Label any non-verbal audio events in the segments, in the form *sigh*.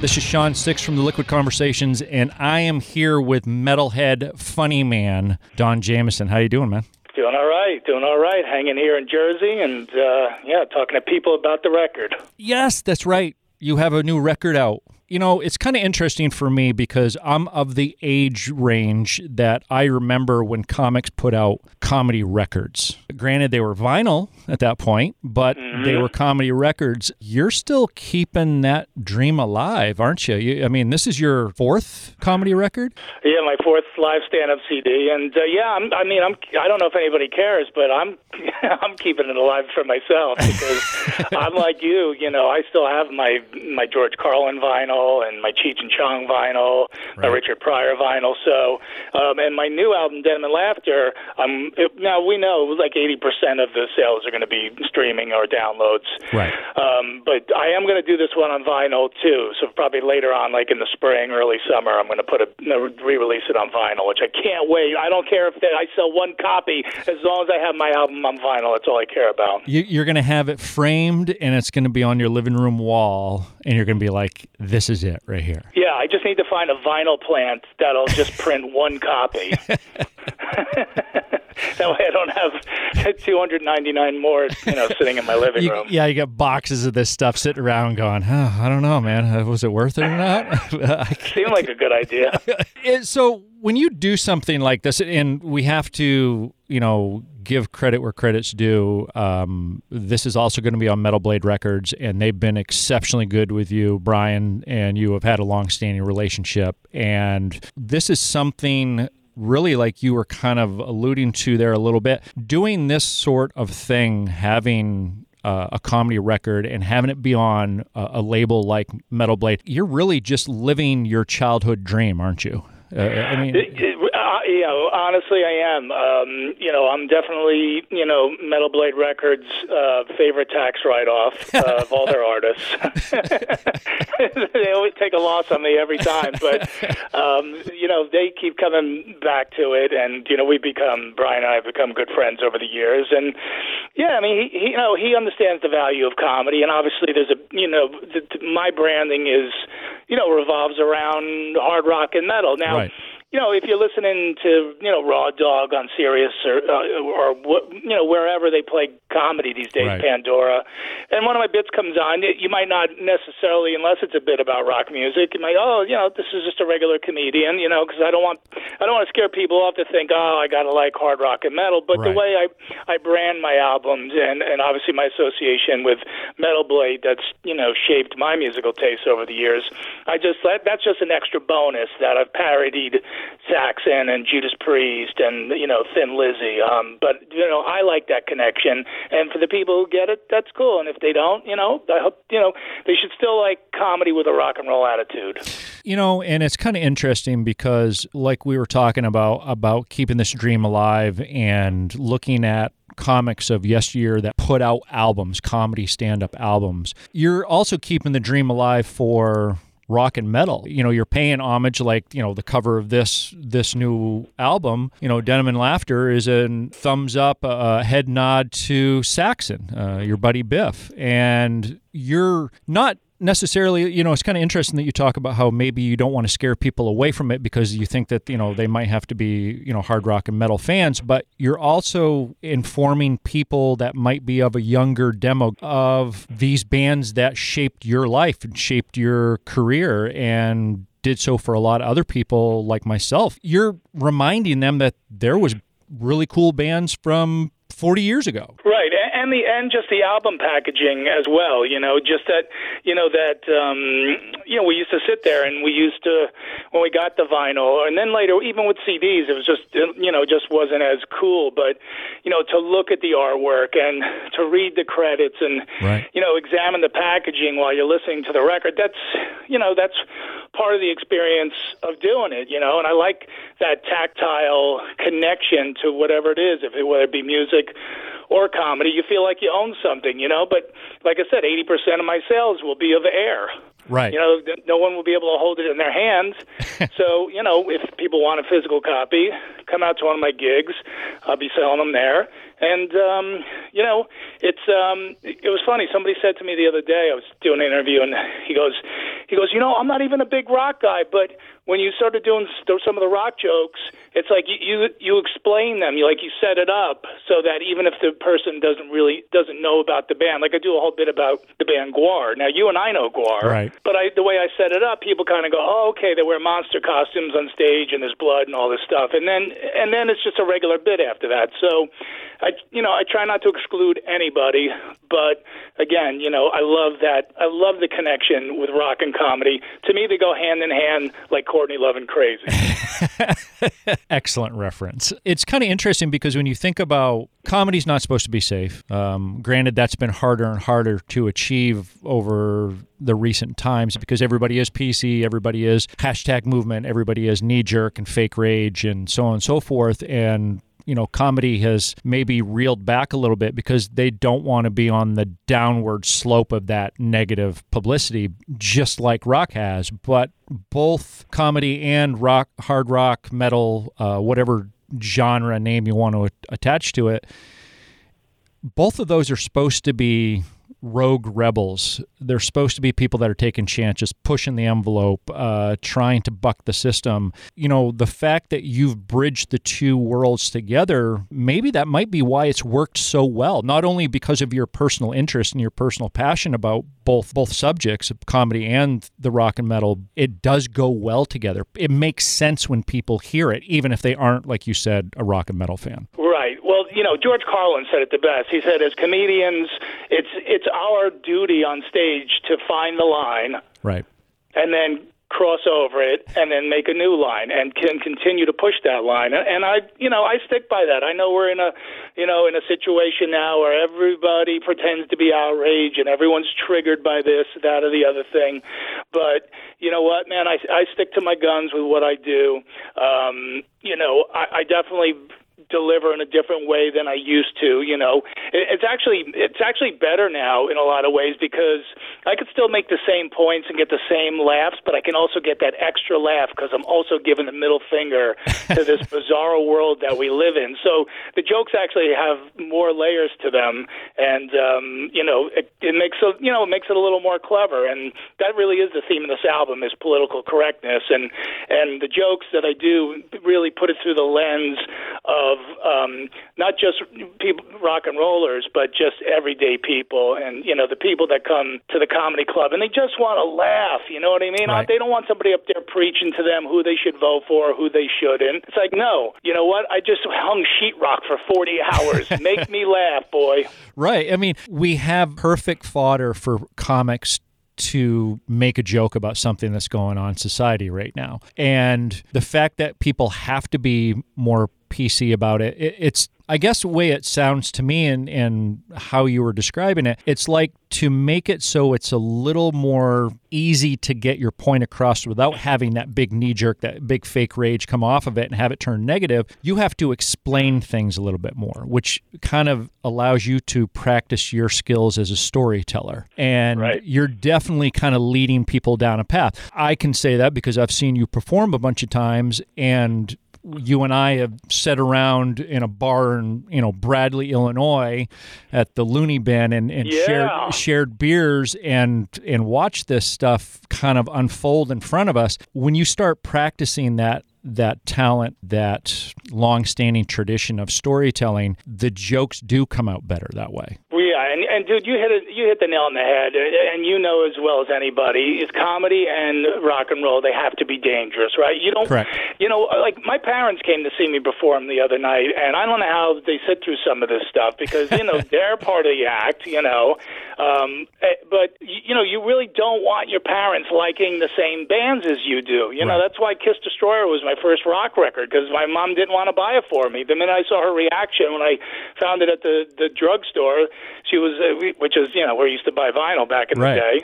This is Shawn SixX from the Liquid Conversations, and I am here with metalhead funny man Don Jamieson. How you doing, man? Doing all right, doing all right. Hanging here in Jersey, and uh, yeah, talking to people about the record. Yes, that's right. You have a new record out. You know, it's kind of interesting for me because I'm of the age range that I remember when comics put out comedy records. Granted, they were vinyl at that point, but mm-hmm. they were comedy records. You're still keeping that dream alive, aren't you? you? I mean, this is your fourth comedy record. Yeah, my fourth live stand-up CD, and uh, yeah, I'm, I mean, I'm. I don't know if anybody cares, but I'm. *laughs* I'm keeping it alive for myself because *laughs* I'm like you. You know, I still have my my George Carlin vinyl vinyl and my Cheech and Chong vinyl, right. my Richard Pryor vinyl. So, um, and my new album, Denim and Laughter. Um, it, now we know like 80% of the sales are going to be streaming or downloads. Right. Um, but I am going to do this one on vinyl too. So probably later on, like in the spring, early summer, I'm going to put a re-release it on vinyl, which I can't wait. I don't care if I sell one copy as long as I have my album on vinyl. That's all I care about. You, are going to have it framed, and it's going to be on your living room wall, and you're going to be like, "This is it right here." Yeah, I just need to find a vinyl plant that'll just *laughs* print one copy. *laughs* that way I don't have *laughs* 299 more, you know, sitting in my living you, room. Yeah, you got boxes of this stuff sitting around going, oh, I don't know, man. Uh, was it worth it or not? Seemed like a good idea. so when you do something like this, and we have to, you know, give credit where credit's due. Um, this is also going to be on Metal Blade Records, and they've been exceptionally good with you, Brian, and you have had a long-standing relationship. And this is something really like you were kind of alluding to there a little bit doing this sort of thing having uh, a comedy record and having it be on a, a, label like metal blade you're really just living your childhood dream aren't you uh, i mean you know, honestly, I am. Um, you know, I'm definitely, you know, Metal Blade Records' uh, favorite tax write-off uh, of all their artists. *laughs* they always take a loss on me every time, but um, you know, they keep coming back to it, and you know, we become Brian and I have become good friends over the years, and yeah, I mean, he, he you know, he understands the value of comedy, and obviously, there's a, you know, the, my branding is, you know, revolves around hard rock and metal. Now. You know, if you're listening to you know Raw Dog on Sirius or uh, or you know wherever they play comedy these days, right. Pandora, and one of my bits comes on, you might not necessarily, unless it's a bit about rock music, you might oh you know this is just a regular comedian, you know, because I don't want I don't want to scare people off to think oh I gotta like hard rock and metal, but right. the way I I brand my albums and and obviously my association with Metal Blade that's you know shaped my musical taste over the years, I just that, that's just an extra bonus that I've parodied Saxon and Judas Priest and you know Thin Lizzy. Um, but you know I like that connection, and for the people who get it, that's cool. And if they don't, you know, I hope you know they should still like comedy with a rock and roll attitude. You know, and it's kind of interesting because, like we were talking about about keeping this dream alive and looking at comics of yesteryear that put out albums, comedy stand up albums. You're also keeping the dream alive for rock and metal. You know, you're paying homage like, you know, the cover of this this new album, you know, Denim and Laughter is a thumbs up, a head nod to Saxon, uh, your buddy Biff. And you're not necessarily, you know, it's kind of interesting that you talk about how maybe you don't want to scare people away from it because you think that, you know, they might have to be, you know, hard rock and metal fans, but you're also informing people that might be of a younger demo of these bands that shaped your life and shaped your career and did so for a lot of other people like myself. You're reminding them that there was really cool bands from 40 years ago. Right, and the and just the album packaging as well. You know, just that you know that um, you know we used to sit there and we used to when we got the vinyl, and then later even with CDs, it was just you know just wasn't as cool. But you know to look at the artwork and to read the credits and right. you know examine the packaging while you're listening to the record. That's you know that's part of the experience of doing it. You know, and I like that tactile connection to whatever it is, if it, whether it be music or comedy, you feel like you own something, you know. But like I said, 80% of my sales will be of air. Right. You know, no one will be able to hold it in their hands. *laughs* so, you know, if people want a physical copy, come out to one of my gigs. I'll be selling them there. And um, you know, it's um, it was funny. Somebody said to me the other day, I was doing an interview, and he goes, he goes, you know, I'm not even a big rock guy, but when you started doing some of the rock jokes, it's like you you, you explain them, you like you set it up so that even if the person doesn't really doesn't know about the band, like I do a whole bit about the band Gwar. Now you and I know Gwar, right? But I, the way I set it up, people kind of go, oh, okay, they wear monster costumes on stage and there's blood and all this stuff, and then and then it's just a regular bit after that. So I, you know, I try not to exclude anybody, but again, you know, I love that. I love the connection with rock and comedy. To me, they go hand in hand, like Courtney Love and Crazy. *laughs* Excellent reference. It's kind of interesting because when you think about comedy's not supposed to be safe. Um, granted, that's been harder and harder to achieve over the recent times because everybody is PC, everybody is hashtag movement, everybody is knee jerk and fake rage and so on and so forth. And you know, comedy has maybe reeled back a little bit because they don't want to be on the downward slope of that negative publicity, just like rock has. But both comedy and rock, hard rock, metal, uh, whatever genre name you want to attach to it, both of those are supposed to be rogue rebels. They're supposed to be people that are taking chances, pushing the envelope, uh, trying to buck the system. You know, the fact that you've bridged the two worlds together, maybe that might be why it's worked so well. Not only because of your personal interest and your personal passion about both both subjects, comedy and the rock and metal, it does go well together. It makes sense when people hear it, even if they aren't, like you said, a rock and metal fan. You know, George Carlin said it the best. He said, as comedians, it's it's our duty on stage to find the line, right, and then cross over it and then make a new line and can continue to push that line. And I you know I stick by that. I know we're in a you know in a situation now where everybody pretends to be outraged and everyone's triggered by this that or the other thing. But you know what man? I I stick to my guns with what I do. Um you know I, I definitely deliver in a different way than I used to. You know, it's actually it's actually better now in a lot of ways because I could still make the same points and get the same laughs, but I can also get that extra laugh because I'm also giving the middle finger *laughs* to this bizarre world that we live in. So the jokes actually have more layers to them, and um, you know, it, it makes it you know it makes it a little more clever, and that really is the theme of this album is political correctness, and and the jokes that I do really put it through the lens of of um, not just people, rock and rollers, but just everyday people, and you know the people that come to the comedy club and they just want to laugh. You know what I mean? Right. They don't want somebody up there preaching to them who they should vote for, who they shouldn't. It's like, no, you know what? I just hung sheetrock for forty *laughs* hours. Make me laugh, boy. Right. I mean, we have perfect fodder for comics to make a joke about something that's going on in society right now. And the fact that people have to be more PC about it. it it's I guess the way it sounds to me and, and how you were describing it, it's like to make it so it's a little more easy to get your point across without having that big knee jerk, that big fake rage come off of it and have it turn negative. You have to explain things a little bit more, which kind of allows you to practice your skills as a storyteller. And right. you're definitely kind of leading people down a path. I can say that because I've seen you perform a bunch of times and you and I have sat around in a bar in you know Bradley, Illinois, at the Looney Bin and, and yeah. shared shared beers and and watched this stuff kind of unfold in front of us. When you start practicing that that talent, that long-standing tradition of storytelling, the jokes do come out better that way. Well, yeah, and, and dude, you hit it, you hit the nail on the head, and you know as well as anybody, is comedy and rock and roll. They have to be dangerous, right? You don't, Correct. You know, like my parents came to see me perform the other night, and I don't know how they sit through some of this stuff because you know *laughs* they're part of the act, you know. Um, eh, but you know, you really don't want your parents liking the same bands as you do. You know, right. that's why Kiss Destroyer was my first rock record because my mom didn't want to buy it for me. The minute I saw her reaction when I found it at the the drugstore, she was uh, which is you know where you used to buy vinyl back in right. the day.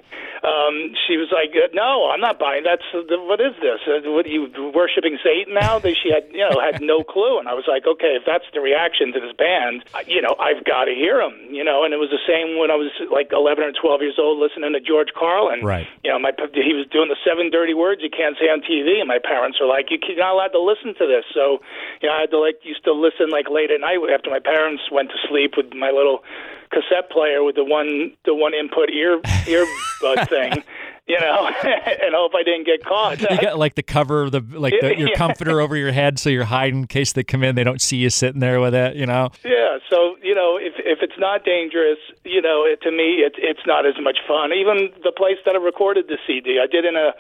Um, she was like, "No, I'm not buying. That's the, what is this? Uh, what are you worshiping Satan now?" That she had you know had no clue, and I was like, "Okay, if that's the reaction to this band, you know, I've got to hear them." You know, and it was the same when I was like 11 or 12 years old, listening to George Carlin. Right. You know, my he was doing the seven dirty words you can't say on TV, and my parents were like, "You're not allowed to listen to this." So, you know, I had to like used to listen like late at night after my parents went to sleep with my little cassette player with the one the one input ear earbud *laughs* thing. You know, *laughs* and hope I didn't get caught. You got like the cover of the like the, your *laughs* Yeah. comforter over your head, so you're hiding in case they come in. They don't see you sitting there with it. You know. Yeah, so you know, if if it's not dangerous, you know, it, to me, it's it's not as much fun. Even the place that I recorded the CD, I did in a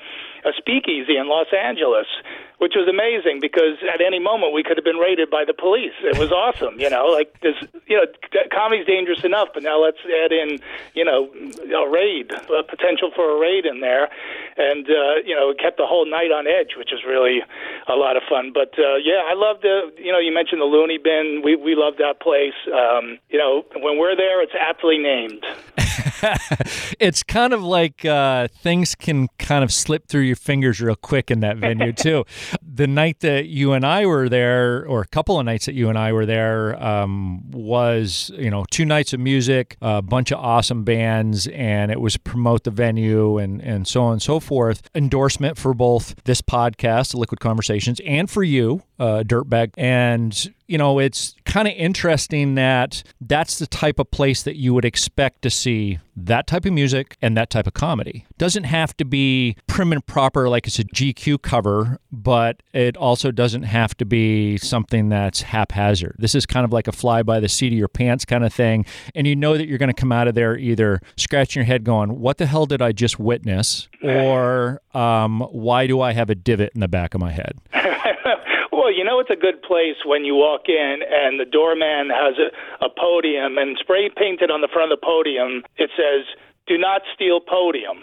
a speakeasy in Los Angeles, which was amazing because at any moment we could have been raided by the police. It was awesome, you know. Like this, you know, comedy's dangerous enough, but now let's add in, you know, a raid, a potential for a raid in there, and uh, you know, it kept the whole night on edge, which is really a lot of fun. But uh, yeah, I love the, you know, you mentioned the Looney Bin. We we love that place. Um, you know, when we're there, it's aptly named. *laughs* it's kind of like uh, things can kind of slip through your fingers real quick in that venue *laughs* too. the night that you and I were there, or a couple of nights that you and I were there, um, was you know two nights of music, a bunch of awesome bands, and it was promote the venue and and so on and so forth. Endorsement for both this podcast, Liquid Conversations, and for you, uh, Dirtbag, and you know, it's kind of interesting that that's the type of place that you would expect to see that type of music and that type of comedy. Doesn't have to be prim and proper like it's a GQ cover, but it also doesn't have to be something that's haphazard. This is kind of like a fly by the seat of your pants kind of thing. And you know that you're going to come out of there either scratching your head going, What the hell did I just witness? Or um, why do I have a divot in the back of my head? Well, you know it's a good place when you walk in and the doorman has a, a podium and spray painted on the front of the podium it says "Do not steal podium."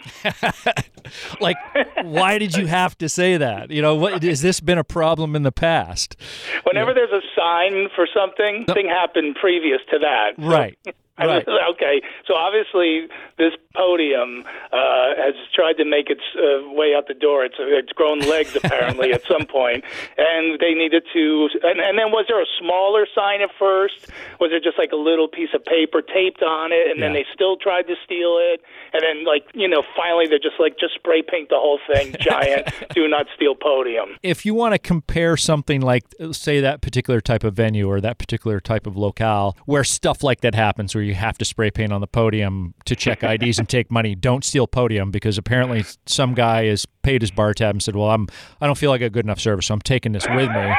*laughs* like why did you have to say that? You know what has this been a problem in the past? Whenever there's a sign for something, something happened previous to that. Right *laughs* right okay, so obviously this podium uh, has tried to make its uh, way out the door. It's it's grown legs apparently at some point, and they needed to. And, and then was there a smaller sign at first? Was it just like a little piece of paper taped on it, and then they still tried to steal it? And then like you know, finally they're just like just spray paint the whole thing *laughs* giant. Do not steal podium. if you want to compare something like say that particular type of venue or that particular type of locale where stuff like that happens where you have to spray paint on the podium to check IDs and take money don't steal podium because apparently some guy has paid his bar tab and said well I'm I don't feel like a good enough service so I'm taking this with me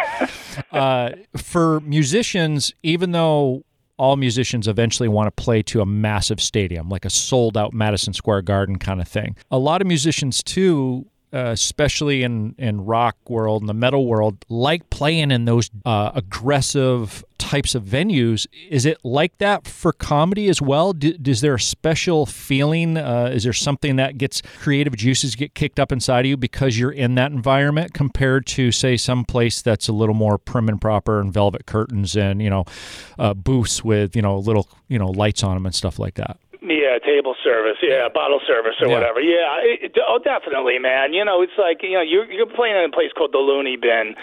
uh, for musicians even though all musicians eventually want to play to a massive stadium, like a sold out Madison Square Garden kind of thing. A lot of musicians, too, uh, especially in, in rock world and the metal world, like playing in those uh, aggressive types of venues. Is it like that for comedy as well? D- is there a special feeling? Uh, is there something that gets creative juices get kicked up inside of you because you're in that environment compared to, say, some place that's a little more prim and proper and velvet curtains and you know uh, booths with you know little you know lights on them and stuff like that? Yeah, table service. Yeah, bottle service or Yeah. whatever. Yeah, it, oh, definitely, man. You know, it's like you know, you're you're playing in a place called the Looney Bin.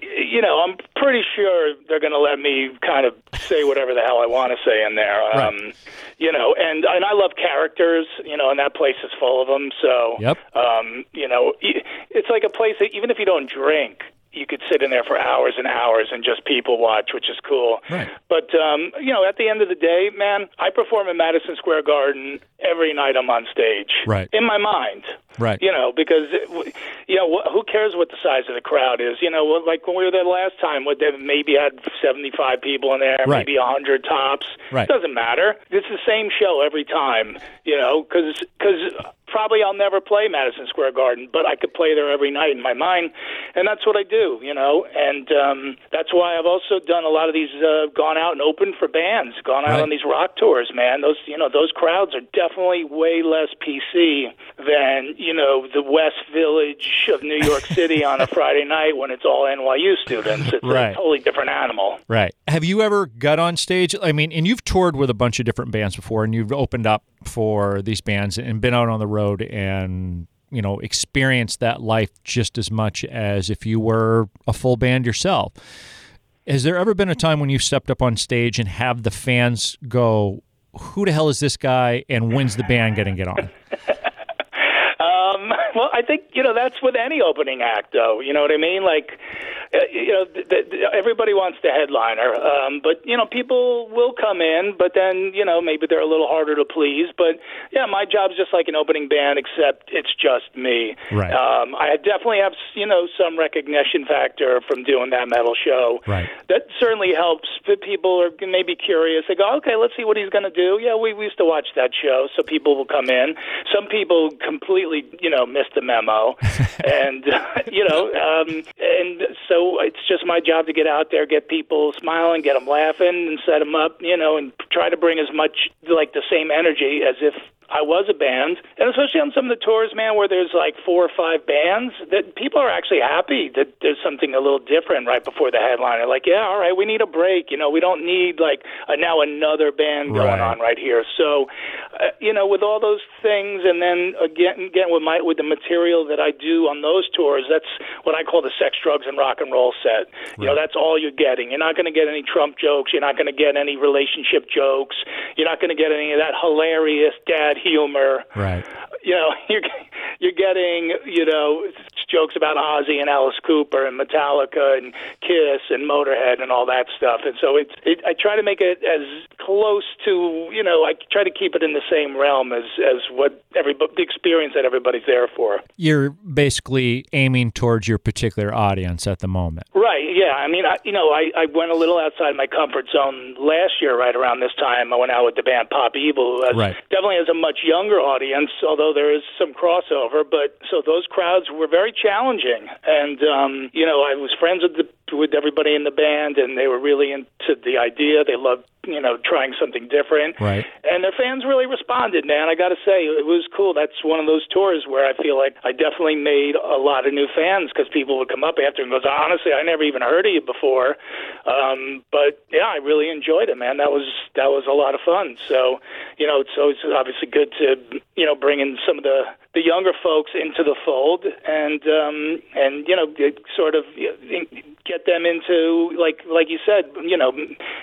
You know, I'm pretty sure they're going to let me kind of say whatever the hell I want to say in there. Um, You know, and and I love characters. You know, and that place is full of them. So, Yep. um, you know, it's like a place that even if you don't drink. You could sit in there for hours and hours and just people watch, which is cool. Right. But um, you know, at the end of the day, man, I perform in Madison Square Garden every night I'm on stage. Right. In my mind. Right. You know, because it, you know, wh- who cares what the size of the crowd is? You know, like when we were there last time, what they maybe had 75 people in there, Right. maybe 100 tops. Right. Doesn't matter. It's the same show every time. You know, because because probably I'll never play Madison Square Garden, but I could play there every night in my mind, and that's what I do, you know. And um, that's why I've also done a lot of these, uh, gone out and opened for bands, gone out right. on these rock tours. Man, those you know those crowds are definitely way less PC than you know the West Village of New York *laughs* City on a Friday night when it's all NYU students. It's right. a totally different animal. Right. Have you ever got on stage? I mean, and you've toured with a bunch of different bands before, and you've opened up for these bands and been out on the road and you know experienced that life just as much as if you were a full band yourself. Has there ever been a time when you stepped up on stage and have the fans go, "Who the hell is this guy?" and when's the band going to get on? *laughs* I think you know that's with any opening act, though. You know what I mean? Like you know, th- th- everybody wants the headliner, um, but you know, people will come in, but then you know, maybe they're a little harder to please. But yeah, my job's just like an opening band, except it's just me. Right. Um, I definitely have you know some recognition factor from doing that metal show. Right. That certainly helps. People are maybe curious. They go, okay, let's see what he's going to do. Yeah, we, we used to watch that show, so people will come in. Some people completely, you know, miss the memo, *laughs* and *laughs* you know, um, and so it's just my job to get out there, get people smiling, get them laughing, and set them up, you know, and try to bring as much like the same energy as if I was a band, and especially on some of the tours, man, where there's like four or five bands, that people are actually happy that there's something a little different right before the headliner. Like, yeah, all right, we need a break. You know, we don't need like a, now another band going right. on right here. So, uh, you know, with all those things, and then again, again with my with the material that I do on those tours, that's what I call the sex, drugs, and rock and roll set. Right. You know, that's all you're getting. You're not going to get any Trump jokes. You're not going to get any relationship jokes. You're not going to get any of that hilarious dad humor. Right. You know, *laughs* you're you're getting you know jokes about Ozzy and Alice Cooper and Metallica and Kiss and Motorhead and all that stuff. And so it's it, I try to make it as close to you know I try to keep it in the same realm as as what every the experience that everybody's there for. You're basically aiming towards your particular audience at the moment. Right. Yeah. I mean, I, you know, I I went a little outside my comfort zone last year. Right around this time, I went out with the band Pop Evil. As, right. Definitely has a much younger audience, although there is some crossover. But so those crowds were very challenging. And um, you know, I was friends with the with everybody in the band, and they were really into the idea. They loved you know trying something different. Right. And their fans really responded, man. I got to say, it was cool. That's one of those tours where I feel like I definitely made a lot of new fans because people would come up after and goes, honestly, I never even heard of you before. Um, but yeah, I really enjoyed it, man. That was that was a lot of fun. So you know, it's always obviously good to you know bring in some of the the younger folks into the fold and um and you know sort of get them into like like you said you know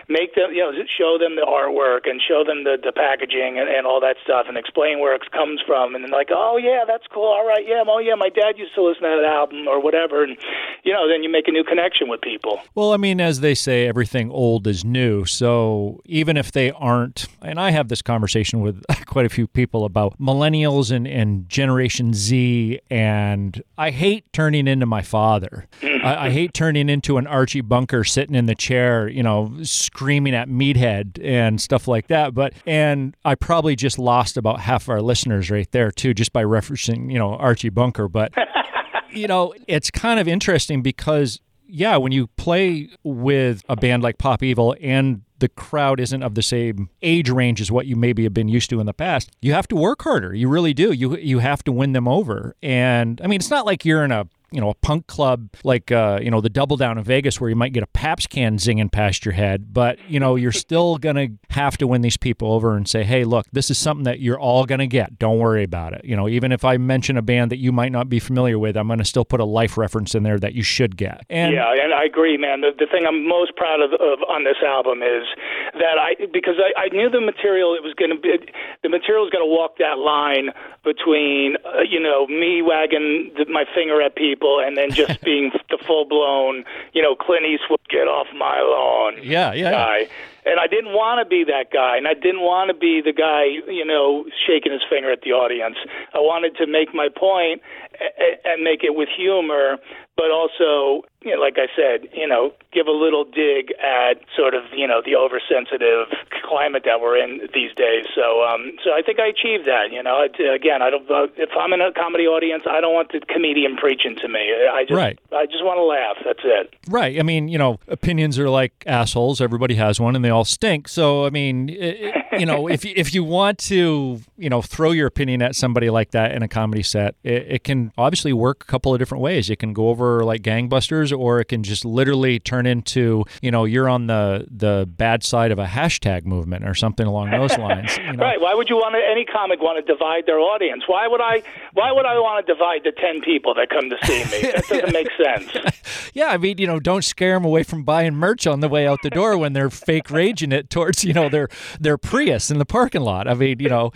make them you know show them the artwork and show them the the packaging and, and all that stuff and explain where it comes from. And then like oh yeah that's cool. All right yeah oh yeah my dad used to listen to that album or whatever. And you know then you make a new connection with people. Well i mean as they say everything old is new. So even if they aren't and i have this conversation with *laughs* quite a few people about millennials and and Generation Z, and I hate turning into my father. *laughs* I, I, hate turning into an Archie Bunker sitting in the chair, you know, screaming at Meathead and stuff like that. But and I probably just lost about half our listeners right there too, just by referencing, you know, Archie Bunker. But *laughs* you know, it's kind of interesting because yeah, when you play with a band like Pop Evil and the crowd isn't of the same age range as what you maybe have been used to in the past, you have to work harder. You really do. You you have to win them over. And I mean, it's not like you're in a you know a punk club like uh, you know the Double Down in Vegas where you might get a Pabst can zinging past your head, but you know you're still *laughs* gonna have to win these people over and say, hey, look, this is something that you're all gonna get. Don't worry about it. You know, even if I mention a band that you might not be familiar with, I'm gonna still put a life reference in there that you should get. And yeah, and I agree, man. The, the thing I'm most proud of, of on this album is that I because I, I knew the material it was gonna be the material is gonna walk that line between uh, you know me wagging the, my finger at people people and then just *laughs* being the full blown, you know, Clint Eastwood, get off my lawn yeah, yeah, guy. And I didn't want to be that guy, and I didn't want to be the guy, you know, shaking his finger at the audience. I wanted to make my point and make it with humor, but also you know, like I said, you know, give a little dig at sort of you know the oversensitive climate that we're in these days. So, um, so I think I achieved that. You know, again, I don't. Uh, if I'm in a comedy audience, I don't want the comedian preaching to me. I just, right. I just want to laugh. That's it. Right. I mean, you know, opinions are like assholes. Everybody has one, and they all stink. So, I mean, it, you know, if if you want to, you know, throw your opinion at somebody like that in a comedy set, it, it can obviously work a couple of different ways. It can go over like gangbusters or it can just literally turn into, you know, you're on the the bad side of a hashtag movement or something along those *laughs* lines. You know? right. Why would you want to, any comic want to divide their audience? Why would I why would I want to divide the 10 people that come to see me? *laughs* That doesn't make sense. *laughs* yeah, I mean, you know, don't scare them away from buying merch on the way out the door when they're fake raging it towards, you know, their their Prius in the parking lot. I mean, you know,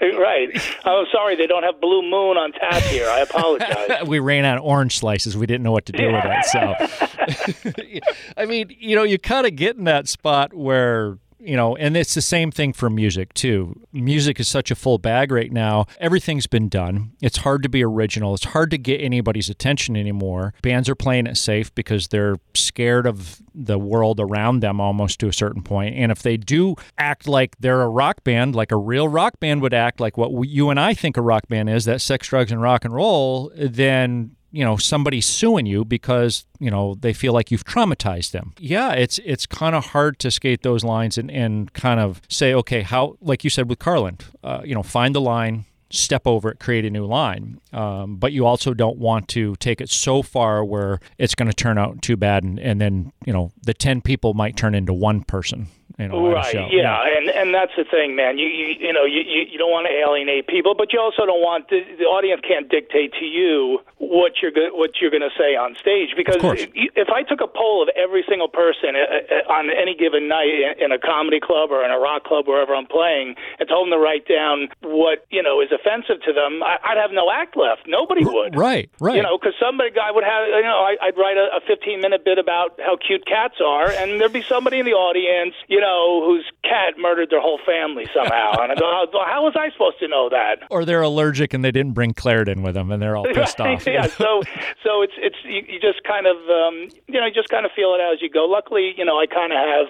*laughs* right. I'm sorry they don't have Blue Moon on tap here. I apologize. *laughs* we ran out of orange slices. We didn't know what to do with it. So, *laughs* I mean, you know, you kind of get in that spot where you know, and it's the same thing for music too. Music is such a full bag right now. Everything's been done. It's hard to be original. It's hard to get anybody's attention anymore. Bands are playing it safe because they're scared of the world around them almost to a certain point. And if they do act like they're a rock band, like a real rock band would act like what you and I think a rock band is, that sex, drugs, and rock and roll, then you know somebody suing you because you know they feel like you've traumatized them. Yeah it's it's kind of hard to skate those lines and, and kind of say okay how like you said with carlin uh, you know find the line step over it create a new line. Um, but you also don't want to take it so far where it's going to turn out too bad and, and then you know the 10 people might turn into one person you know, right. Yeah. yeah, and and that's the thing, man. You you you know you you, don't want to alienate people, but you also don't want the, the audience can't dictate to you what you're go- what you're going to say on stage because if, if I took a poll of every single person uh, uh, on any given night in a comedy club or in a rock club wherever I'm playing and told them to write down what you know is offensive to them, I, would have no act left. Nobody would. Right. Right. You know, because somebody guy would have you know I, I'd write a, a 15 minute bit about how cute cats are, and there'd be somebody in the audience, you know know whose cat murdered their whole family somehow. and I go, how was I supposed to know that? Or they're allergic and they didn't bring Claritin with them, and they're all *laughs* pissed off. yeah, so so it's it's you, you just kind of um, you know you just kind of feel it out as you go. Luckily, you know I kind of have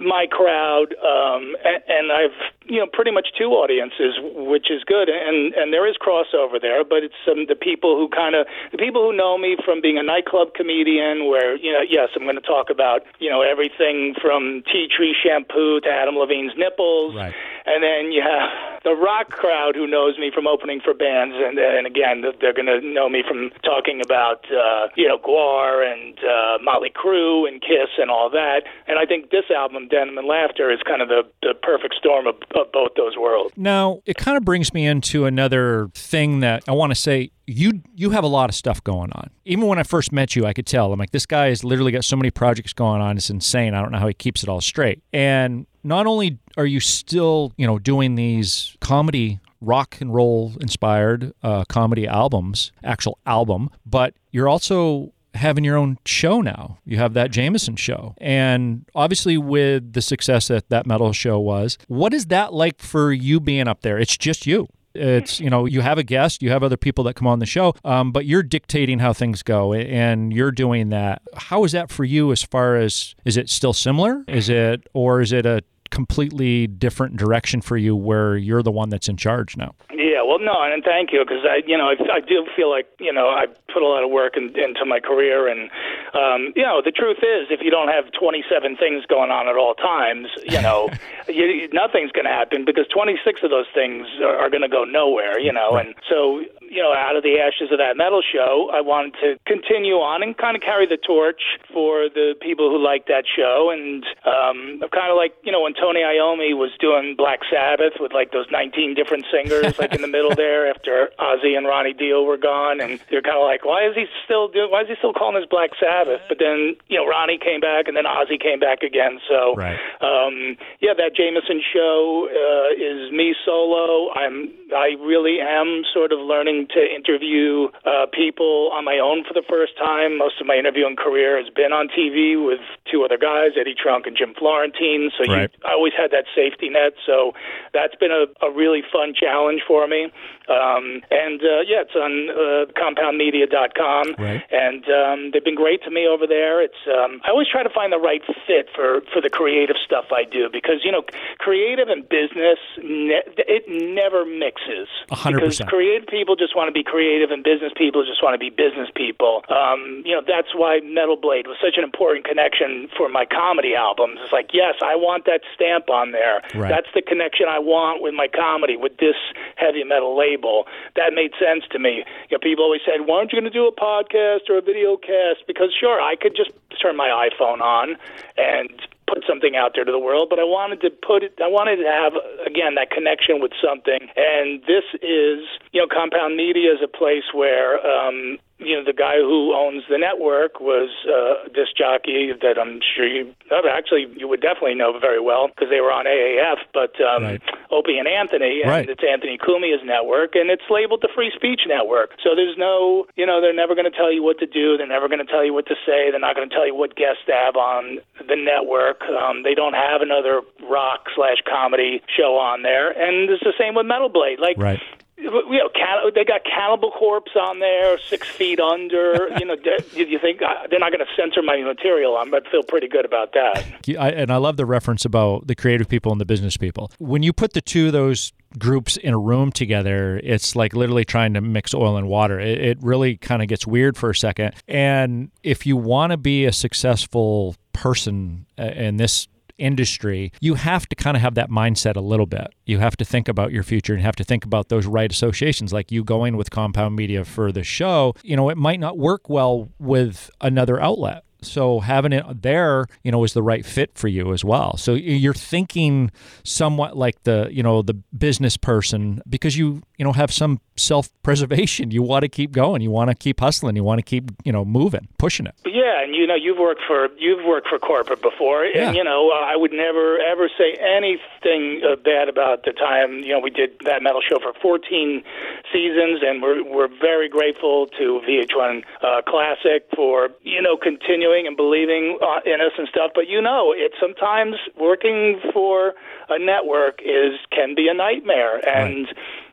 my crowd, um, and, and I've you know pretty much two audiences, which is good, and and there is crossover there, but it's um, the people who kind of the people who know me from being a nightclub comedian, where you know yes, I'm going to talk about you know everything from tea tree shampoo to Adam Levine's nipples, right. and then you have the rock crowd who knows me from opening for bands, and and again they're going to know me from talking about uh, you know GWAR and uh, Motley Crue and Kiss and all that, and I think this album Denim and Laughter is kind of the, the perfect storm of, of both those worlds. Now, it kind of brings me into another thing that I want to say you you have a lot of stuff going on. Even when I first met you, I could tell. I'm like, this guy has literally got so many projects going on. It's insane. I don't know how he keeps it all straight. And not only are you still, you know, doing these comedy rock and roll inspired uh, comedy albums, actual album, but you're also having your own show now. You have that Jamieson show. And obviously, with the success that that metal show was, what is that like for you being up there? It's just you. It's, you know, you have a guest, you have other people that come on the show, um, but you're dictating how things go and you're doing that. How is that for you as far as, is it still similar? Is it, or is it a completely different direction for you where you're the one that's in charge now? Yeah, well, no, and thank you because I, you know, I, I do feel like you know I put a lot of work in, into my career, and um, you know, the truth is, if you don't have 27 things going on at all times, you know, *laughs* you, nothing's going to happen because 26 of those things are, are going to go nowhere, you know, and so you know, out of the ashes of that metal show, I wanted to continue on and kind of carry the torch for the people who like that show. And um, kind of like, you know, when Tony Iommi was doing Black Sabbath with like those 19 different singers, like in the middle *laughs* there after Ozzy and Ronnie Dio were gone. And they're kind of like, why is he still doing, why is he still calling this Black Sabbath? But then, you know, Ronnie came back and then Ozzy came back again. So, right. um, yeah, that Jamieson show uh, is me solo. I'm, I really am sort of learning to interview uh, people on my own for the first time. Most of my interviewing career has been on TV with two other guys, Eddie Trunk and Jim Florentine. So right. you, I always had that safety net. So that's been a, a really fun challenge for me. Um, and uh, yeah, it's on uh, compoundmedia.com. Right. And um, they've been great to me over there. It's um, I always try to find the right fit for for the creative stuff I do because you know creative and business ne- it never mixes. A hundred Because creative people just want to be creative and business people just want to be business people. Um, you know that's why Metal Blade was such an important connection for my comedy albums. It's like yes, I want that stamp on there. Right. That's the connection I want with my comedy with this heavy metal label. That made sense to me. You know, people always said, "Why aren't you going to do a podcast or a video cast?" Because sure, I could just turn my iPhone on and put something out there to the world, but I wanted to put it. I wanted to have again that connection with something, and this is you know, Compound Media is a place where. Um, you know, the guy who owns the network was uh, a disc jockey that I'm sure you actually you would definitely know very well because they were on AAF. But um, Right. Opie and Anthony, and Right. it's Anthony Cumia's network, and it's labeled the Free Speech Network. So there's no, you know, they're never going to tell you what to do. They're never going to tell you what to say. They're not going to tell you what guests to have on the network. Um, they don't have another rock slash comedy show on there, and it's the same with Metal Blade. Like Right. You know, they got Cannibal Corpse on there, Six Feet Under. *laughs* You know, do you think uh, they're not going to censor my material? I'm- I feel pretty good about that. I, and I love the reference about the creative people and the business people. When you put the two of those groups in a room together, it's like literally trying to mix oil and water. It, it really kind of gets weird for a second. And if you want to be a successful person uh, in this industry, you have to kind of have that mindset a little bit. You have to think about your future and have to think about those right associations. Like you going with Compound Media for the show, you know, it might not work well with another outlet. So having it there, you know, is the right fit for you as well. So you're thinking somewhat like the, you know, the business person because you, you know, have some self-preservation. You want to keep going. You want to keep hustling. You want to keep, you know, moving, pushing it. Yeah, and you know, you've worked for you've worked for corporate before, Yeah. and you know, I would never ever say anything uh, bad about the time. You know, we did that metal show for 14 seasons, and we're we're very grateful to VH1 uh, Classic for you know continuing and believing uh, in us and stuff. But you know, it sometimes working for a network is can be a nightmare, and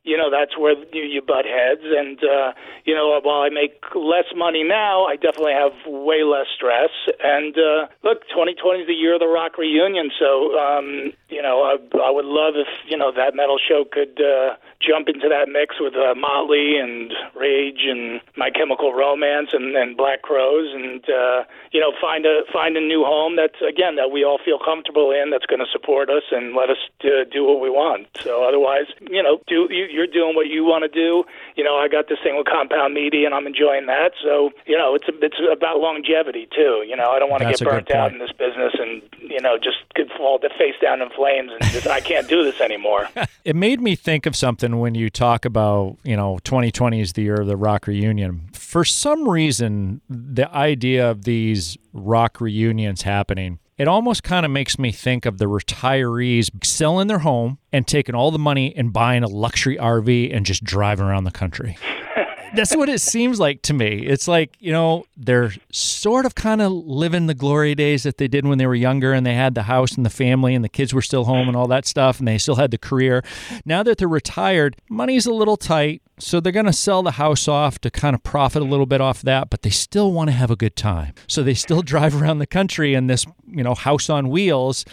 you know that's where you, you butt heads. And uh you know while i make less money now i definitely have way less stress. And uh look 2020 is the year of the rock reunion. So um you know i i would love if you know that metal show could uh jump into that mix with uh, motley and rage and my chemical romance and and Black Crowes. And uh you know find a find a new home that's again that we all feel comfortable in that's going to support us and let us uh, do what we want. So otherwise you know do you, you're doing what you want to do. You know i got this thing with compound media and i'm enjoying that. So you know it's it's about longevity too. You know i don't want to get a burnt out in this business and you know just could fall the face down in flames and just i can't do this anymore. *laughs* It made me think of something when you talk about, you know, 2020 is the year of the rock reunion. For some reason, the idea of these rock reunions happening, it almost kind of makes me think of the retirees selling their home and taking all the money and buying a luxury RV and just driving around the country. *laughs* That's what it seems like to me. It's like, you know, they're sort of kind of living the glory days that they did when they were younger and they had the house and the family and the kids were still home and all that stuff and they still had the career. Now that they're retired, money's a little tight. So they're going to sell the house off to kind of profit a little bit off that, but they still want to have a good time. So they still *laughs* drive around the country in this, you know, house on wheels.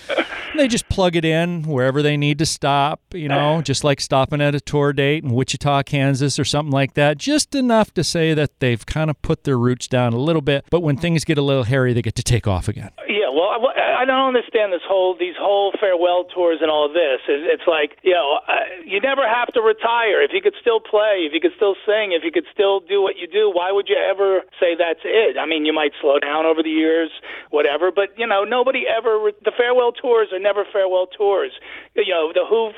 They just plug it in wherever they need to stop, you know, just like stopping at a tour date in Wichita, Kansas or something like that. Just enough to say that they've kind of put their roots down a little bit, but when things get a little hairy, they get to take off again. Yeah, well, I, I don't understand this whole these whole farewell tours and all of this. It- It's like you know, you never have to retire if you could still play, if you could still sing, if you could still do what you do. Why would you ever say that's it? I mean, you might slow down over the years, whatever, but you know, nobody ever. Re- the farewell tours are never farewell tours. You know, the Who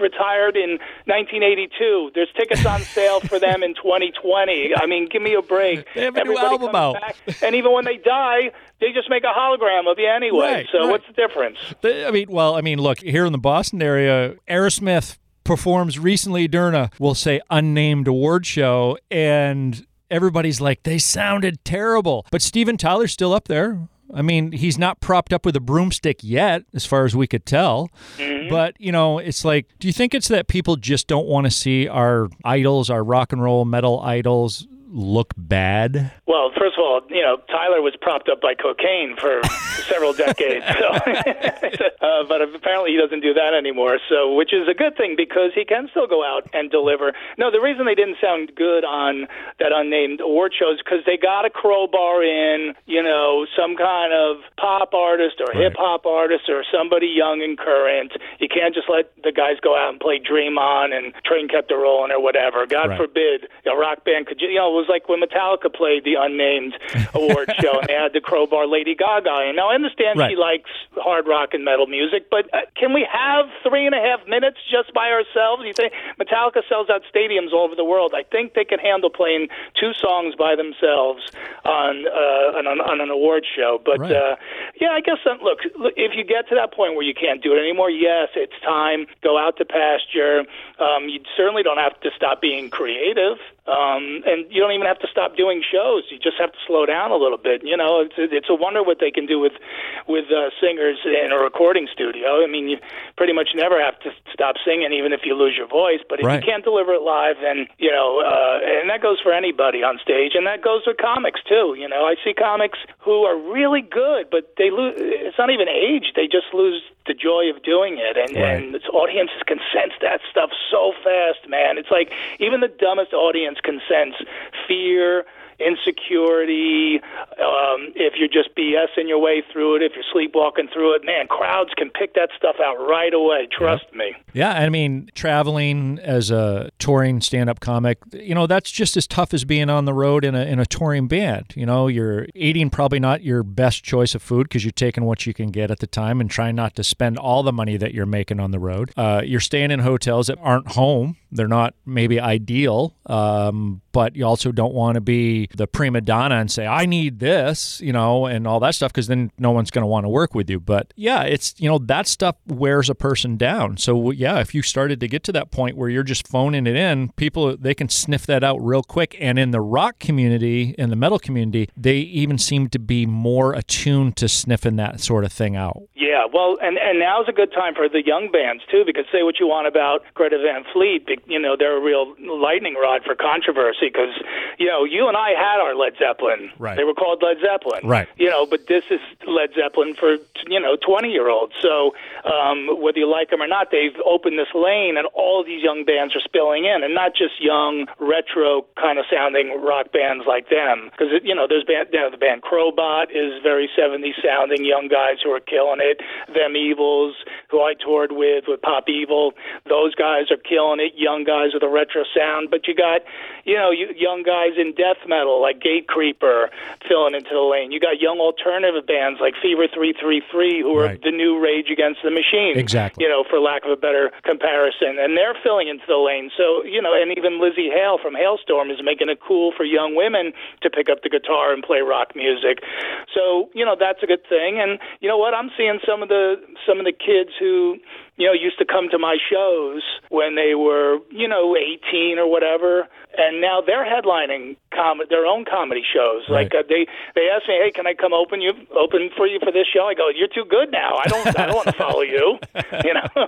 retired in 1982. There's tickets on sale for them in 2020. I mean, give me a break. They have a new album out. back, and even when they die, they just make a hologram of you anyway. Right, so right. what's the difference? I mean, well, I mean, look, here in the Boston area, Aerosmith performs recently during a, we'll say, unnamed award show, and everybody's like, they sounded terrible. But Steven Tyler's still up there. I mean, he's not propped up with a broomstick yet, as far as we could tell. Mm-hmm. But, you know, it's like, do you think it's that people just don't want to see our idols, our rock and roll metal idols, look bad? Well, first of all, you know, Tyler was propped up by cocaine for *laughs* several decades, so, *laughs* uh, but apparently he doesn't do that anymore. So, which is a good thing because he can still go out and deliver. No, the reason they didn't sound good on that unnamed award show is because they got a crowbar in, you know, some kind of pop artist or right. hip hop artist or somebody young and current. You can't just let the guys go out and play Dream On and Train Kept a Rolling or whatever. God right. forbid a rock band could, you know was like when Metallica played the unnamed award *laughs* show and they had the crowbar Lady Gaga. And now I understand right. she likes hard rock and metal music, but uh, can we have three and a half minutes just by ourselves? You think Metallica sells out stadiums all over the world? I think they can handle playing two songs by themselves on uh, on, on an award show. But right. uh, yeah, I guess look, look, if you get to that point where you can't do it anymore, yes, it's time. Go out to pasture. Um, you certainly don't have to stop being creative. Um, and you don't even have to stop doing shows. You just have to slow down a little bit. You know, it's it's a wonder what they can do with with uh, singers in a recording studio. I mean, you pretty much never have to stop singing, even if you lose your voice. But if right. you can't deliver it live, then you know, uh, and that goes for anybody on stage, and that goes with comics too. You know, I see comics who are really good, but they lose. It's not even age; they just lose the joy of doing it, and right. and audiences can sense that stuff so fast, man. It's like even the dumbest audience can sense fear insecurity, um, if you're just BSing your way through it, if you're sleepwalking through it, man, crowds can pick that stuff out right away. Trust yeah. me. Yeah, I mean, traveling as a touring stand-up comic, you know, that's just as tough as being on the road in a in a touring band. You know, you're eating probably not your best choice of food because you're taking what you can get at the time and trying not to spend all the money that you're making on the road. Uh, you're staying in hotels that aren't home they're not maybe ideal, um, but you also don't want to be the prima donna and say, I need this, you know, and all that stuff, because then no one's going to want to work with you. But yeah, it's, you know, that stuff wears a person down. So yeah, if you started to get to that point where you're just phoning it in, people, they can sniff that out real quick. And in the rock community, in the metal community, they even seem to be more attuned to sniffing that sort of thing out. Yeah, well, and, and now's a good time for the young bands, too, because say what you want about Greta Van Fleet, you know they're a real lightning rod for controversy because you know you and I had our Led Zeppelin. Right. They were called Led Zeppelin. Right. You know, but this is Led Zeppelin for you know 20 year olds. So um, whether you like them or not, they've opened this lane, and all these young bands are spilling in, and not just young retro kind of sounding rock bands like them. Because you know, there's band, you know, the band Crobot is very 70s sounding young guys who are killing it. Them Evils, who I toured with with Pop Evil, those guys are killing it. Young young guys with a retro sound, but you got, you know, you, young guys in death metal like Gatecreeper filling into the lane. You got young alternative bands like Fever 333 who are right. the new Rage Against the Machine. Exactly. You know, for lack of a better comparison. And they're filling into the lane. So, you know, and even Lzzy Hale from Halestorm is making it cool for young women to pick up the guitar and play rock music. So, you know, that's a good thing. And you know what? I'm seeing some of the some of the kids who you know, used to come to my shows when they were, you know, 18 or whatever, and now they're headlining com- their own comedy shows. Right. Like uh, they they asked me, "Hey, can I come open you open for you for this show?" I go, "You're too good now. I don't I don't want to *laughs* follow you." You know, *laughs*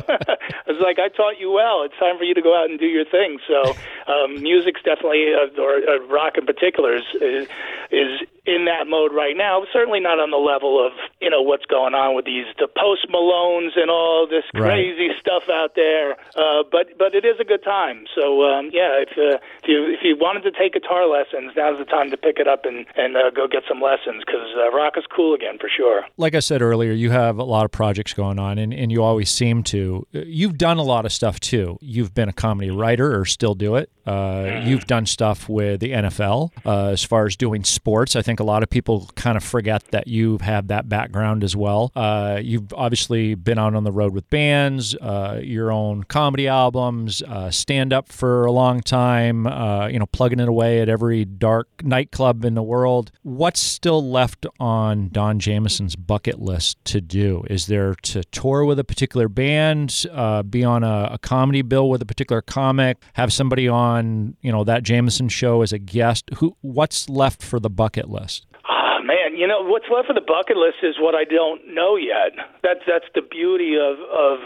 it's like I taught you well. It's time for you to go out and do your thing. So, um, music's definitely, uh, or uh, rock in particular, is, is is in that mode right now. Certainly not on the level of you know what's going on with these the post Malones and all this crazy right. stuff out there. Uh, but but it is a good time. So um, yeah, if uh, if you if you wanted to take guitar lessons, now's the time to pick it up and and uh, go get some lessons because uh, rock is cool again for sure. Like I said earlier, you have a lot of projects going on, and and you always seem to. You've done a lot of stuff too. You've been a comedy writer, or still do it. Uh, mm-hmm. You've done stuff with the NFL uh, as far as doing sports. I think think a lot of people kind of forget that you have that background as well. Uh, you've obviously been out on the road with bands, uh, your own comedy albums, uh, stand up for a long time, uh, you know, plugging it away at every dark nightclub in the world. What's still left on Don Jamieson's bucket list to do? Is there to tour with a particular band, uh, be on a, a comedy bill with a particular comic, have somebody on, you know, that Jamieson show as a guest? Who? What's left for the bucket list? List? Oh, man, you know what's left of the bucket list is what I don't know yet. That's that's the beauty of of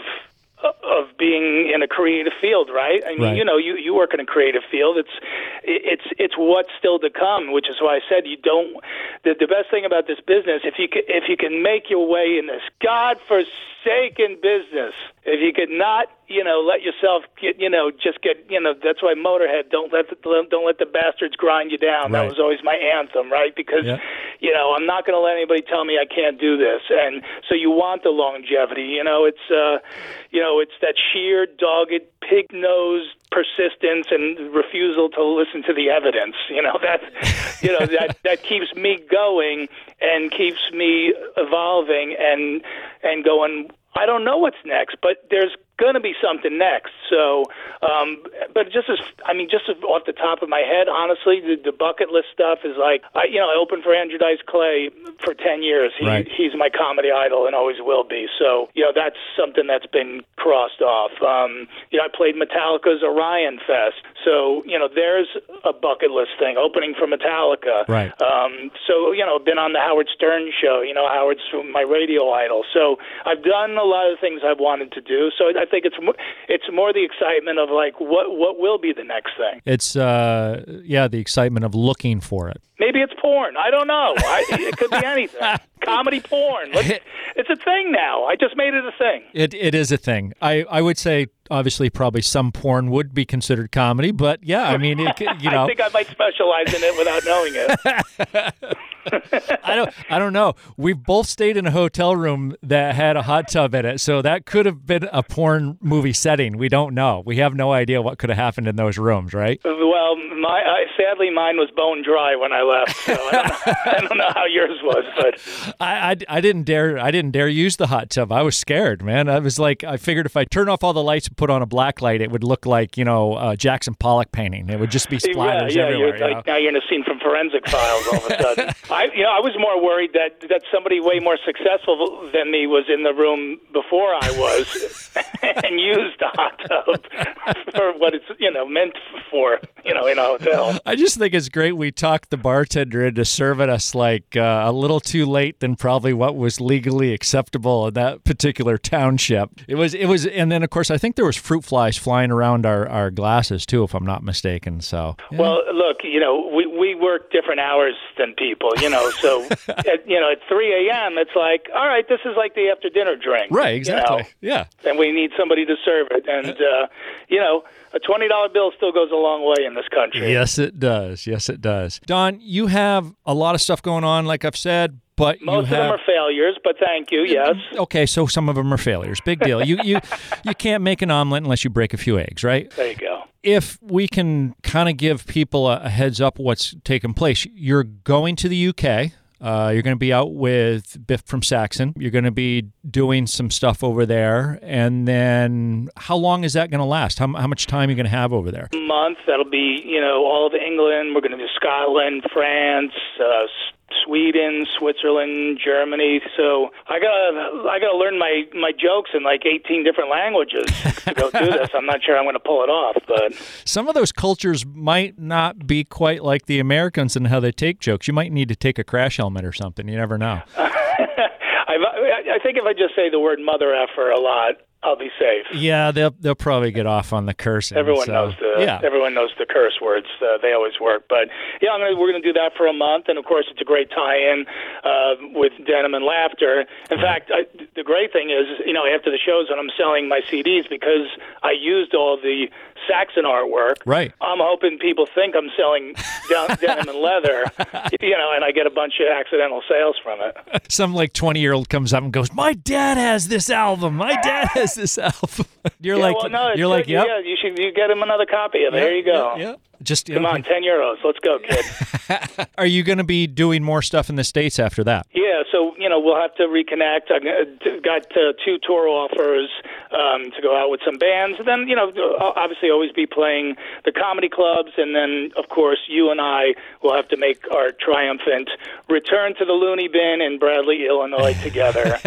of being in a creative field, right? I mean, right. you know, you you work in a creative field. It's it's it's what's still to come, which is why I said you don't. The the best thing about this business, if you can, if you can make your way in this godforsaken business, if you could not, you know, let yourself get, you know, just get, you know, that's why Motorhead don't let the don't let the bastards grind you down. Right. That was always my anthem, right? Because Yeah. you know, I'm not going to let anybody tell me I can't do this. And so you want the longevity. You know, it's uh, you know, it's that sheer dogged pig-nosed persistence and refusal to listen to the evidence. You know that you know that *laughs* that keeps me going and keeps me evolving and and going. I don't know what's next, but there's going to be something next. So, um, but just as I mean, just off the top of my head, honestly, the, the bucket list stuff is like, I, you know, I opened for Andrew Dice Clay for ten years. He, Right. He's my comedy idol and always will be. So, you know, that's something that's been crossed off. Um, you know, I played Metallica's Orion Fest. So, you know, there's a bucket list thing, opening for Metallica. Right. Um, so, you know, been on the Howard Stern show. You know, Howard's my radio idol. So I've done a lot of things I've wanted to do. So I think it's more, it's more the excitement of like what what will be the next thing. It's uh, yeah, the excitement of looking for it. Maybe it's porn. I don't know. I, it could be *laughs* anything. Comedy porn. Let's, *laughs* it's a thing now. I just made it a thing. It it is a thing. I I would say obviously probably some porn would be considered comedy, but yeah, I mean it, you *laughs* know I think I might specialize in it without knowing it. *laughs* I don't I don't know. We've both stayed in a hotel room that had a hot tub in it, so that could have been a porn movie setting. We don't know. We have no idea what could have happened in those rooms, right? well, my I, sadly mine was bone dry when I left. So I don't, know, I don't know how yours was, but I, I, I didn't dare I didn't dare use the hot tub. I was scared, man. I was like I figured if I turn off all the lights and put on a black light, it would look like you know uh, Jackson Pollock painting. It would just be *laughs* yeah, splatters yeah, everywhere. you're you like know? now you're in a scene from Forensic Files all of a *laughs* sudden. I, you know, I was more worried that that somebody way more successful than me was in the room before I was *laughs* and used the hot tub for what it's you know meant for, you know, in a hotel. I just think it's great we talked the bartender into serving us like uh, a little too late than probably what was legally acceptable in that particular township. It was it was and then of course I think there was fruit flies flying around our, our glasses too if I'm not mistaken. So Well, look, you know, we we work different hours than people, you know. So, *laughs* at, you know, at 3 a.m., it's like, all right, this is like the after dinner drink, right, you exactly. know, Yeah. and we need somebody to serve it, and uh, you know, a twenty dollar bill still goes a long way in this country. Yes, it does. Yes, it does. Don, you have a lot of stuff going on, like I've said, but Most you of them have. are failures, but thank you. Yes. Okay, so some of them are failures. Big deal. You you *laughs* you can't make an omelet unless you break a few eggs, right? There you go. if we can kind of give people a, a heads up what's taking place, you're going to the UK. Uh, you're going to be out with Biff from Saxon. You're going to be doing some stuff over there. And then how long is that going to last? How, how much time are you going to have over there? Month that'll be you know all of England. We're going to do Scotland, France, uh, Sweden, Switzerland, Germany. So I gotta I gotta learn my my jokes in like 18 different languages to go do this. I'm not sure I'm going to pull it off, but Some of those cultures might not be quite like the Americans in how they take jokes. You might need to take a crash helmet or something. You never know. *laughs* I, I think if I just say the word mother effer a lot, I'll be safe. Yeah, they'll they'll probably get off on the cursing. Everyone so- knows the yeah. everyone knows the curse words. Uh, they always work. But yeah, I'm gonna, we're going to do that for a month, and of course, it's a great tie-in uh, with Denim and Laughter. In fact, I, the great thing is, you know, after the shows when I'm selling my CDs because I used all the Saxon artwork. Right. I'm hoping people think I'm selling down, *laughs* denim and leather, you know, and I get a bunch of accidental sales from it. some like 20 year old comes up and goes my dad has this album my dad *laughs* has this album you're Yeah, like well, no, you're like yep yeah, you should you get him another copy of it. there you go. yeah, yeah. Just you Come know, on, ten euros. Let's go, kid. *laughs* are you going to be doing more stuff in the states after that Yeah, so you know we'll have to reconnect. I've uh, got uh, two tour offers um, to go out with some bands. And then you know obviously always be playing the comedy clubs, and then of course you and I will have to make our triumphant return to the Looney Bin in Bradley, Illinois, together.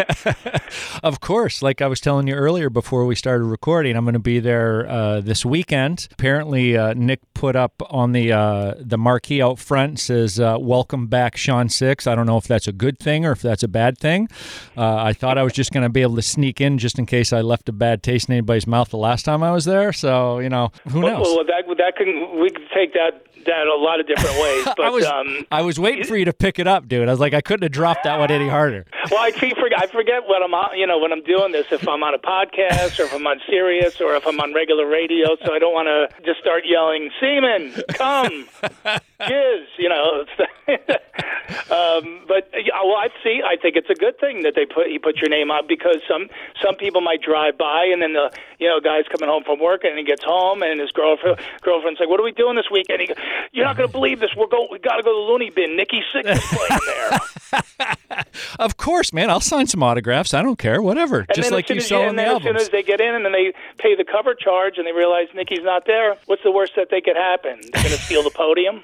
*laughs* of course like i was telling you earlier before we started recording i'm going to be there uh, this weekend apparently uh, nick put up on the uh, the marquee out front says uh, welcome back Shawn SixX i don't know if that's a good thing or if that's a bad thing. Uh, I thought I was just going to be able to sneak in just in case I left a bad taste in anybody's mouth the last time I was there. So you know, who knows? Well, well that that can we can take that that a lot of different ways. *laughs* But I was um, I was waiting for you to pick it up, dude. I was like, I couldn't have dropped that one any harder. *laughs* Well, I forget I forget what I'm on, you know when I'm doing this if I'm on a podcast or if I'm on Sirius or if I'm on regular radio. So I don't want to just start yelling, "Seaman, come, *laughs* jizz," you know. *laughs* um, but well, I see. I think it's a good thing that they put he put your name out because some some people might drive by and then the you know guy's coming home from work and he gets home and his girlfriend girlfriend's like, "What are we doing this weekend?" He, goes, You're not going to believe this. We're go. We got to go to the Looney Bin. Nikki Sixx is playing there. *laughs* of course, man. I'll sign some autographs. I don't care. Whatever. And Just like you saw in the then albums. As soon as they get in and then they pay the cover charge and they realize Nikki's not there, what's the worst that they could happen? They're going to steal the podium.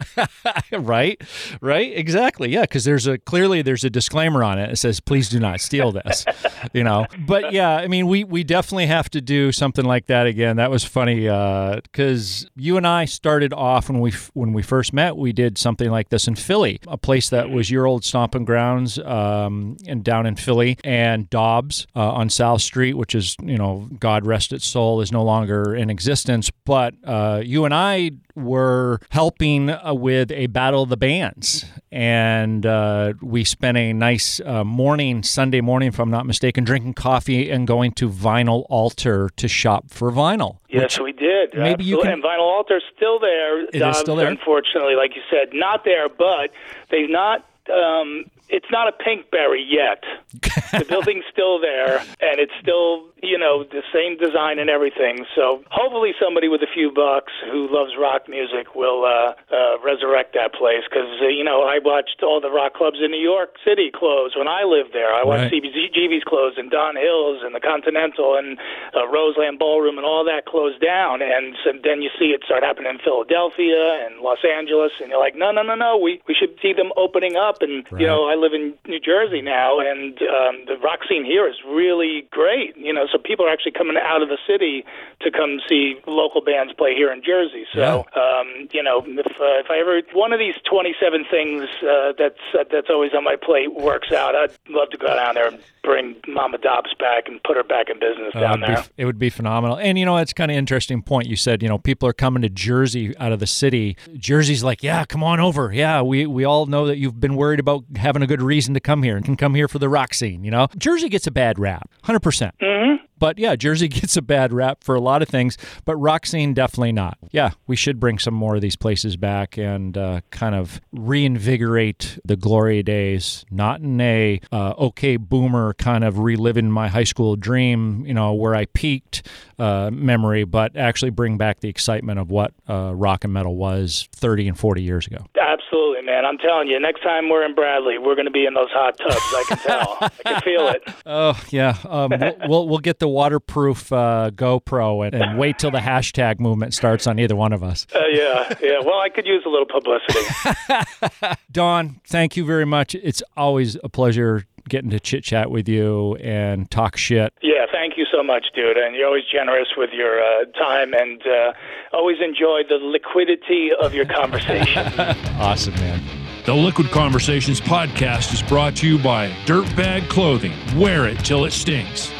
*laughs* right. Right. Exactly. Yeah. Because there's a clearly there's a disclaimer on it. It says, "Please do not steal this." *laughs* you know. But yeah, I mean, we we definitely have to do something like that again. That was funny because uh, you and I started off when we when we first met. We did something like this in Philly, a place that was your old stomping grounds, um, and down in Philly, and Dobbs uh, on South Street, which is you know, God rest its soul, is no longer in existence. But uh, you and I were helping uh, with a battle of the bands, and uh, we spent a nice uh, morning, Sunday morning, if I'm not mistaken, drinking coffee and going to Vinyl Altar to shop for vinyl. Yes, we did. Maybe you can. And Vinyl Altar's still there. It is still there. Unfortunately, like you said, not there, but they've not. Um, it's not a Pinkberry yet. *laughs* the building's still there, and it's still you know the same design and everything. So hopefully somebody with a few bucks who loves rock music will uh, uh, resurrect that place because uh, you know I watched all the rock clubs in New York City close when I lived there. I watched Right. CBGB's close and Don Hills and the Continental and uh, Roseland Ballroom and all that closed down. And so then you see it start happening in Philadelphia and Los Angeles, and you're like, no, no, no, no, we we should see them opening up. And Right. you know, I live in New Jersey now, and um, the rock scene here is really great. You know, so people are actually coming out of the city to come see local bands play here in Jersey. So, um, you know, if uh, if I ever one of these 27 things uh, that's uh, that's always on my plate works out, I'd love to go down there and bring Mama Dobbs back and put her back in business Uh, down it'd be- there. it would be phenomenal. And you know, it's kind of interesting point you said. You know, people are coming to Jersey out of the city. Jersey's like, yeah, come on over. Yeah, we we all know that you've been worried about having a good reason to come here and can come here for the rock scene. You know, Jersey gets a bad rap, hundred percent. Mm-hmm. But yeah, Jersey *laughs* gets a bad rap for a lot of things, but scene definitely not. Yeah, we should bring some more of these places back and uh, kind of reinvigorate the glory days. Not in a uh, okay boomer kind of reliving my high school dream, you know, where I peaked uh, memory, but actually bring back the excitement of what uh, rock and metal was 30 and 40 years ago. Absolutely, man. I'm telling you, next time we're in Bradley, we're going to be in those hot tubs. I can tell. I can feel it. *laughs* Oh yeah, um, we'll, we'll we'll get the waterproof uh, GoPro and, and wait till the hashtag movement starts on either one of us. Uh, yeah, yeah. Well, I could use a little publicity. *laughs* Don, thank you very much. It's always a pleasure getting to chit chat with you and talk shit. Yeah, thank you so much, dude. And you're always generous with your uh, time and uh, always enjoy the liquidity of your conversation. *laughs* Awesome, man. The Liquid Conversations podcast is brought to you by Dirtbag Clothing. Wear it till it stinks.